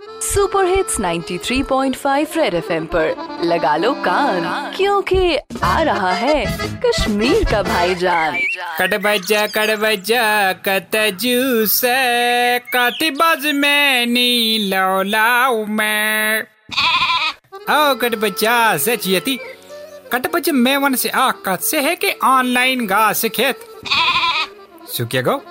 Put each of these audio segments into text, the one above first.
Super hits 93.5 red FM पर। लगा लो कान, क्योंकि आ रहा है कश्मीर का भाईजान। कट बजा कट बजा कत जूस कति बज में नी लौलाऊ मैं। ओ कट बच्चा सच यति। कट बच्चा मैं वन से आ कत से है कि ऑनलाइन गा सिखेत सुके गो।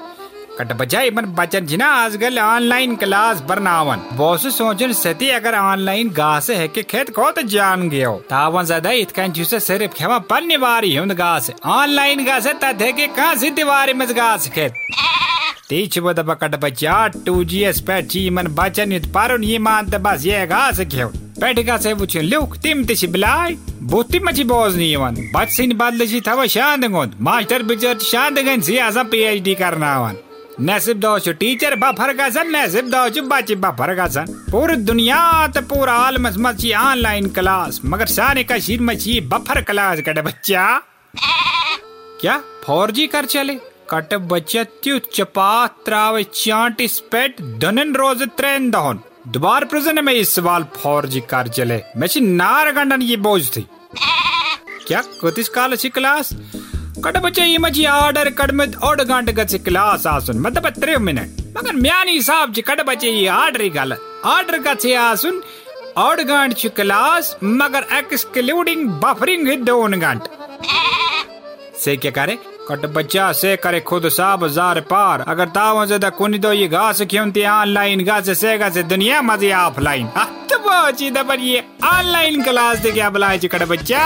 कट बजाई मन बचन जिना आजकल ऑनलाइन क्लास बरनावन बॉस सोचन, सती, अगर ऑनलाइन गा से है कि खेत को तो जान गयो। तावन ज़्यादा इतकन जुसे सिर्फ़ खेवा पन्नी बारी हुंद गा से ऑनलाइन गा से तथ है कि कहाँ से दीवारी में गा से खेत? तीच बद बकट बच्चा टू जी एस पे ची मन बचन इत पारुन, ये मान बस ये गा से खेव पेटिका से वुचन लुक, तिम तिश बिलाई बुत्ति मची बोज नहीं वन बच सिन बदल थवा शांत मास्टर बिचर शांत गन सी आसा पीएचडी करना नसीब दो छु टीचर बफर गसन नसीब दो छु बच्चे बफर गसन पूरी दुनिया तो पूरा आलमस मची ऑनलाइन क्लास मगर सारे कशीर मची बफर क्लास कट बच्चा। क्या? फोर जी कर चले? कट बच्चा त्यु चपा त्रावे चांट स्पेट दनन रोज ट्रेन दहन। दोबार प्रजन में इस सवाल जी कर चले। मैं नार गंडन ये बोझ थी। क्या? कुतिस काल क्लास कट मची आर्डर कड़मित ओड गंट त्रे मिनट ची कट बच्चे ये आर्डर गलत आर्डर गच आसुन। ओड गंट ची क्लास, मगर एक्सक्लूडिंग बफरिंग दोन गंट से क्या करे? कट बच्चा से करे खुद साब जार पार। अगर दुनिया ऑफलाइन। पहुँची दबर ये ऑनलाइन क्लास दे क्या बुलाए चिकट बच्चा।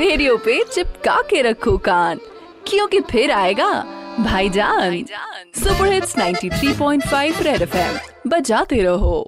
रेडियो पे चिपका के रखो कान क्योंकि फिर आएगा भाईजान। सुपर हिट्स 93.5 रेड एफएम बजाते रहो।